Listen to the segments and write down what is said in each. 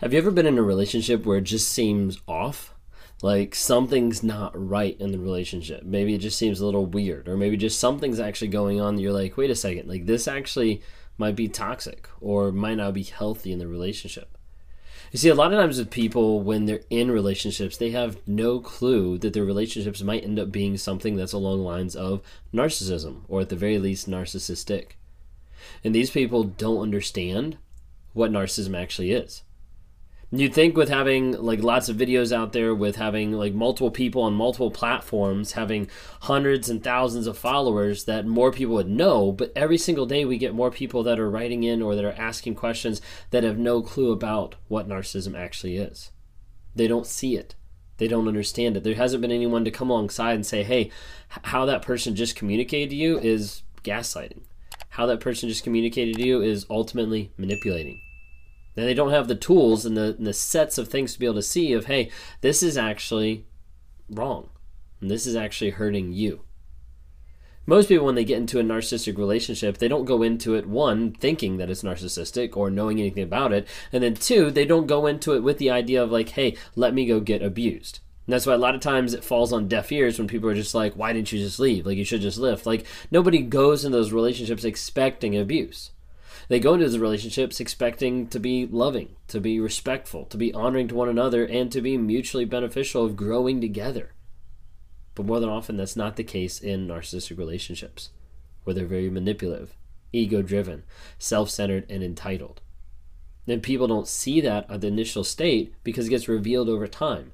Have you ever been in a relationship where it just seems off? Like something's not right in the relationship. Maybe it just seems a little weird, or maybe just something's actually going on. You're like, wait a second, like this actually might be toxic or might not be healthy in the relationship. You see, a lot of times with people, when they're in relationships, they have no clue that their relationships might end up being something that's along the lines of narcissism, or at the very least, narcissistic. And these people don't understand what narcissism actually is. You'd think with having like lots of videos out there, with having like multiple people on multiple platforms, having hundreds and thousands of followers, that more people would know. But every single day, we get more people that are writing in or that are asking questions that have no clue about what narcissism actually is. They don't see it, they don't understand it. There hasn't been anyone to come alongside and say, hey, how that person just communicated to you is gaslighting. How that person just communicated to you is ultimately manipulating and they don't have the tools and the, and the sets of things to be able to see of, hey, this is actually wrong. And this is actually hurting you. Most people, when they get into a narcissistic relationship, they don't go into it, one, thinking that it's narcissistic or knowing anything about it. And then two, they don't go into it with the idea of, like, hey, let me go get abused. And that's why a lot of times it falls on deaf ears when people are just like, why didn't you just leave? Like, you should just lift. Like, nobody goes into those relationships expecting abuse. They go into those relationships expecting to be loving, to be respectful, to be honoring to one another, and to be mutually beneficial of growing together. But more than often, that's not the case in narcissistic relationships, where they're very manipulative, ego driven, self centered, and entitled. And people don't see that at the initial state because it gets revealed over time.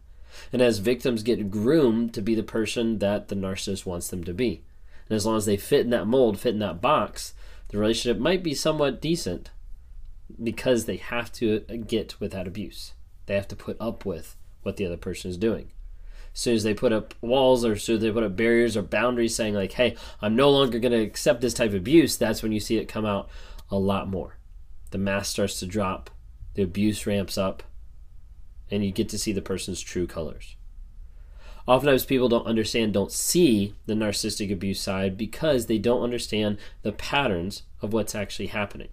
And as victims get groomed to be the person that the narcissist wants them to be. And as long as they fit in that mold, fit in that box, the relationship might be somewhat decent because they have to get without abuse. They have to put up with what the other person is doing. As soon as they put up walls or soon as they put up barriers or boundaries saying like, hey, I'm no longer going to accept this type of abuse, that's when you see it come out a lot more. The mask starts to drop, the abuse ramps up, and you get to see the person's true colors. Oftentimes, people don't understand, don't see the narcissistic abuse side because they don't understand the patterns of what's actually happening.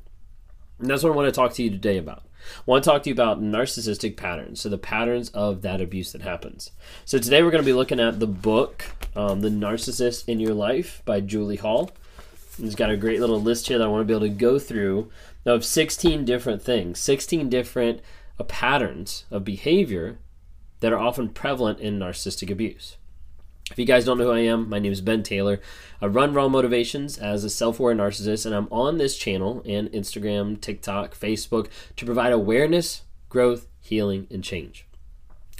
And that's what I want to talk to you today about. I want to talk to you about narcissistic patterns, so the patterns of that abuse that happens. So today we're going to be looking at the book, um, "The Narcissist in Your Life" by Julie Hall. It's got a great little list here that I want to be able to go through of 16 different things, 16 different uh, patterns of behavior that are often prevalent in narcissistic abuse. If you guys don't know who I am, my name is Ben Taylor. I run Raw Motivations as a self aware narcissist, and I'm on this channel and Instagram, TikTok, Facebook to provide awareness, growth, healing, and change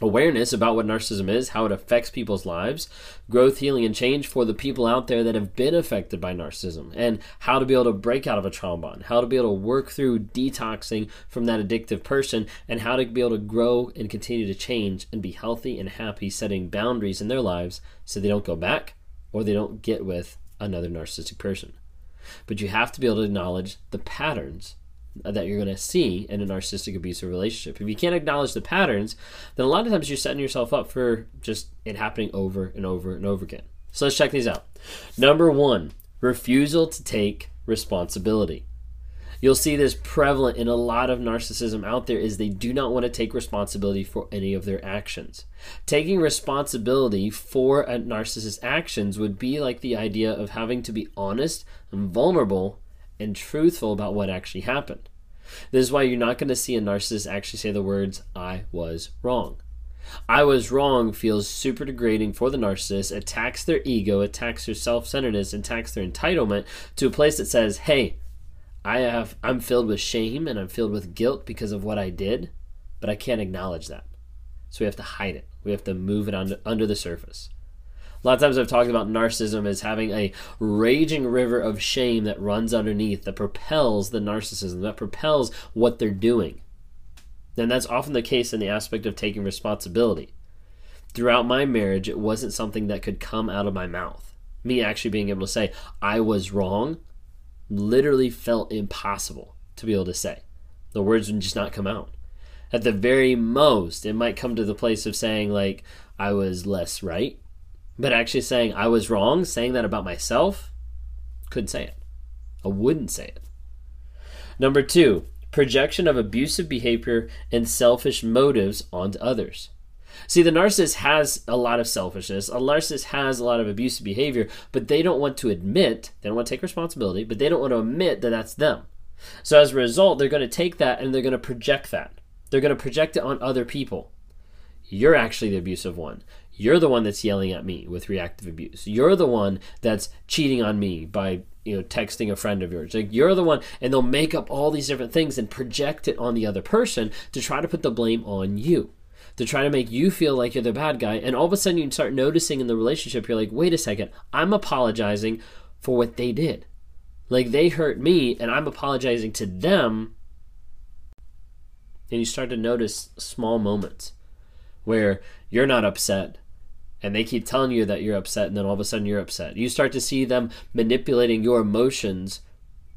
awareness about what narcissism is, how it affects people's lives, growth, healing, and change for the people out there that have been affected by narcissism, and how to be able to break out of a trauma bond, how to be able to work through detoxing from that addictive person, and how to be able to grow and continue to change and be healthy and happy, setting boundaries in their lives so they don't go back or they don't get with another narcissistic person. But you have to be able to acknowledge the patterns that you're going to see in a narcissistic abusive relationship. If you can't acknowledge the patterns, then a lot of times you're setting yourself up for just it happening over and over and over again. So let's check these out. Number one, refusal to take responsibility. You'll see this prevalent in a lot of narcissism out there is they do not want to take responsibility for any of their actions. Taking responsibility for a narcissist's actions would be like the idea of having to be honest and vulnerable and truthful about what actually happened. This is why you're not going to see a narcissist actually say the words, I was wrong. I was wrong feels super degrading for the narcissist, attacks their ego, attacks their self centeredness, attacks their entitlement to a place that says, Hey, I have I'm filled with shame and I'm filled with guilt because of what I did, but I can't acknowledge that. So we have to hide it. We have to move it under, under the surface. A lot of times I've talked about narcissism as having a raging river of shame that runs underneath, that propels the narcissism, that propels what they're doing. And that's often the case in the aspect of taking responsibility. Throughout my marriage, it wasn't something that could come out of my mouth. Me actually being able to say, I was wrong, literally felt impossible to be able to say. The words would just not come out. At the very most, it might come to the place of saying, like, I was less right. But actually saying I was wrong, saying that about myself, couldn't say it. I wouldn't say it. Number two, projection of abusive behavior and selfish motives onto others. See, the narcissist has a lot of selfishness. A narcissist has a lot of abusive behavior, but they don't want to admit, they don't want to take responsibility, but they don't want to admit that that's them. So as a result, they're going to take that and they're going to project that. They're going to project it on other people. You're actually the abusive one. You're the one that's yelling at me with reactive abuse. You're the one that's cheating on me by you know texting a friend of yours. Like you're the one and they'll make up all these different things and project it on the other person to try to put the blame on you to try to make you feel like you're the bad guy. And all of a sudden you start noticing in the relationship you're like wait a second i'm apologizing for what they did. Like they hurt me and i'm apologizing to them. And you start to notice small moments where you're not upset and they keep telling you that you're upset and then all of a sudden you're upset. You start to see them manipulating your emotions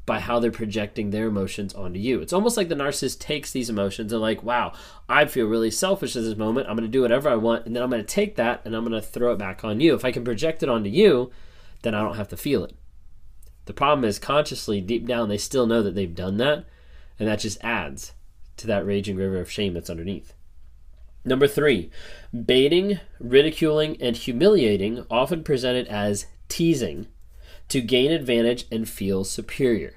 by how they're projecting their emotions onto you. It's almost like the narcissist takes these emotions and like, wow, I feel really selfish at this moment. I'm going to do whatever I want and then I'm going to take that and I'm going to throw it back on you. If I can project it onto you, then I don't have to feel it. The problem is consciously deep down they still know that they've done that and that just adds to that raging river of shame that's underneath. Number three, baiting, ridiculing, and humiliating, often presented as teasing, to gain advantage and feel superior.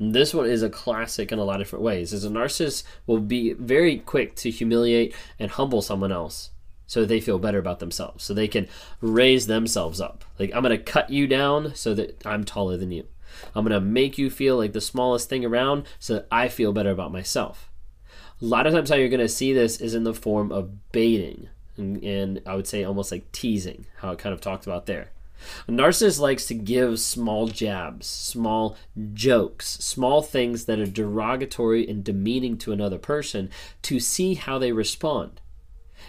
This one is a classic in a lot of different ways. As a narcissist will be very quick to humiliate and humble someone else so they feel better about themselves, so they can raise themselves up. Like, I'm going to cut you down so that I'm taller than you. I'm going to make you feel like the smallest thing around so that I feel better about myself. A lot of times, how you're going to see this is in the form of baiting, and, and I would say almost like teasing, how it kind of talked about there. A narcissist likes to give small jabs, small jokes, small things that are derogatory and demeaning to another person to see how they respond.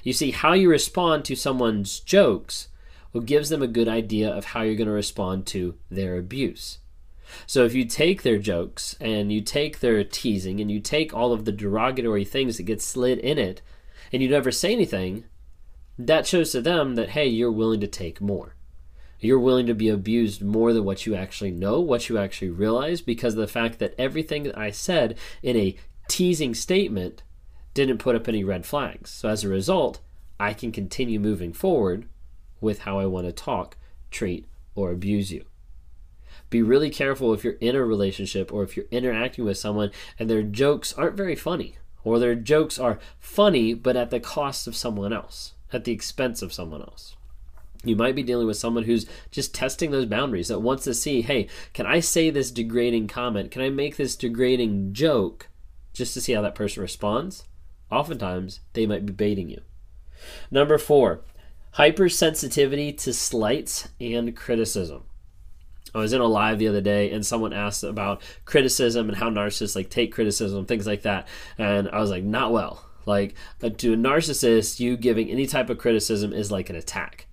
You see, how you respond to someone's jokes well, gives them a good idea of how you're going to respond to their abuse. So if you take their jokes and you take their teasing and you take all of the derogatory things that get slid in it and you never say anything, that shows to them that hey, you're willing to take more. You're willing to be abused more than what you actually know, what you actually realize, because of the fact that everything that I said in a teasing statement didn't put up any red flags. So as a result, I can continue moving forward with how I want to talk, treat, or abuse you be really careful if you're in a relationship or if you're interacting with someone and their jokes aren't very funny or their jokes are funny but at the cost of someone else, at the expense of someone else. You might be dealing with someone who's just testing those boundaries that wants to see, hey, can I say this degrading comment? Can I make this degrading joke just to see how that person responds? Oftentimes, they might be baiting you. Number four, hypersensitivity to slights and criticism. I was in a live the other day and someone asked about criticism and how narcissists like take criticism, things like that. And I was like, not well. Like to a narcissist, you giving any type of criticism is like an attack.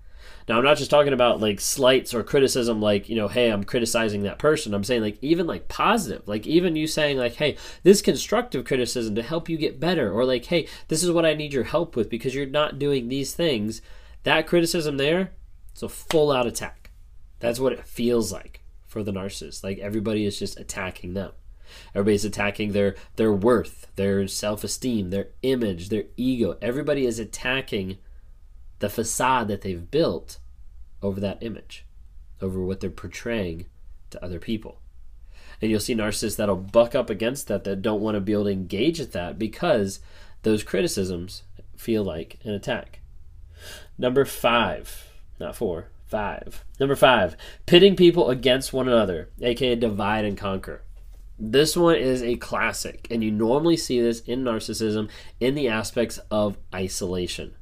Now, I'm not just talking about like slights or criticism, like, you know, hey, I'm criticizing that person. I'm saying like even like positive, like even you saying like, hey, this constructive criticism to help you get better, or like, hey, this is what I need your help with because you're not doing these things. That criticism there, it's a full out attack. That's what it feels like for the narcissist. Like everybody is just attacking them. Everybody's attacking their their worth, their self-esteem, their image, their ego. Everybody is attacking the facade that they've built over that image, over what they're portraying to other people. And you'll see narcissists that'll buck up against that that don't want to be able to engage at that because those criticisms feel like an attack. Number five, not four, Five. Number five, pitting people against one another, aka divide and conquer. This one is a classic, and you normally see this in narcissism in the aspects of isolation,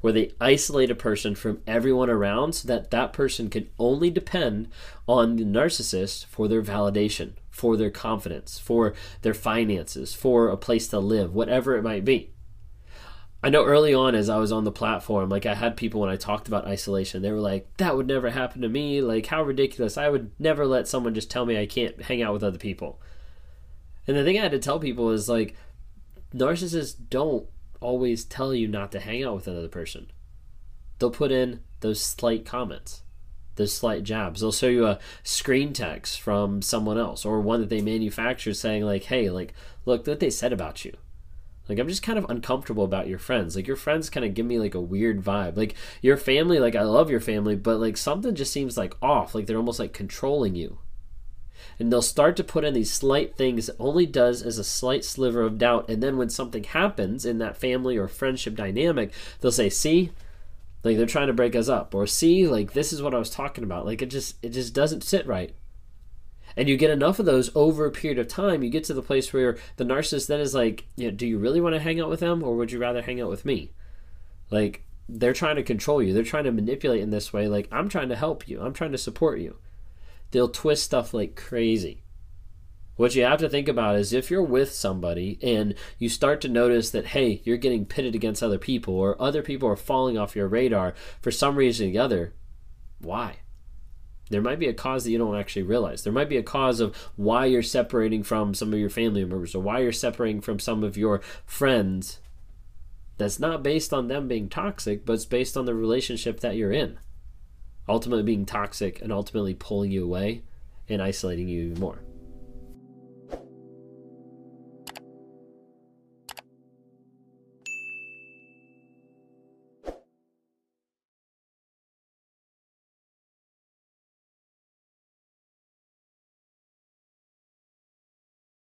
where they isolate a person from everyone around so that that person can only depend on the narcissist for their validation, for their confidence, for their finances, for a place to live, whatever it might be. I know early on as I was on the platform, like I had people when I talked about isolation, they were like, that would never happen to me. Like, how ridiculous. I would never let someone just tell me I can't hang out with other people. And the thing I had to tell people is like, narcissists don't always tell you not to hang out with another person. They'll put in those slight comments, those slight jabs. They'll show you a screen text from someone else or one that they manufacture saying, like, hey, like, look what they said about you like I'm just kind of uncomfortable about your friends. Like your friends kind of give me like a weird vibe. Like your family, like I love your family, but like something just seems like off. Like they're almost like controlling you. And they'll start to put in these slight things that only does as a slight sliver of doubt. And then when something happens in that family or friendship dynamic, they'll say, "See, like they're trying to break us up," or "See, like this is what I was talking about." Like it just it just doesn't sit right and you get enough of those over a period of time, you get to the place where the narcissist then is like, you know, do you really want to hang out with them or would you rather hang out with me? Like they're trying to control you. They're trying to manipulate in this way. Like I'm trying to help you. I'm trying to support you. They'll twist stuff like crazy. What you have to think about is if you're with somebody and you start to notice that, hey, you're getting pitted against other people or other people are falling off your radar for some reason or the other, why? There might be a cause that you don't actually realize. There might be a cause of why you're separating from some of your family members or why you're separating from some of your friends that's not based on them being toxic, but it's based on the relationship that you're in. Ultimately being toxic and ultimately pulling you away and isolating you even more.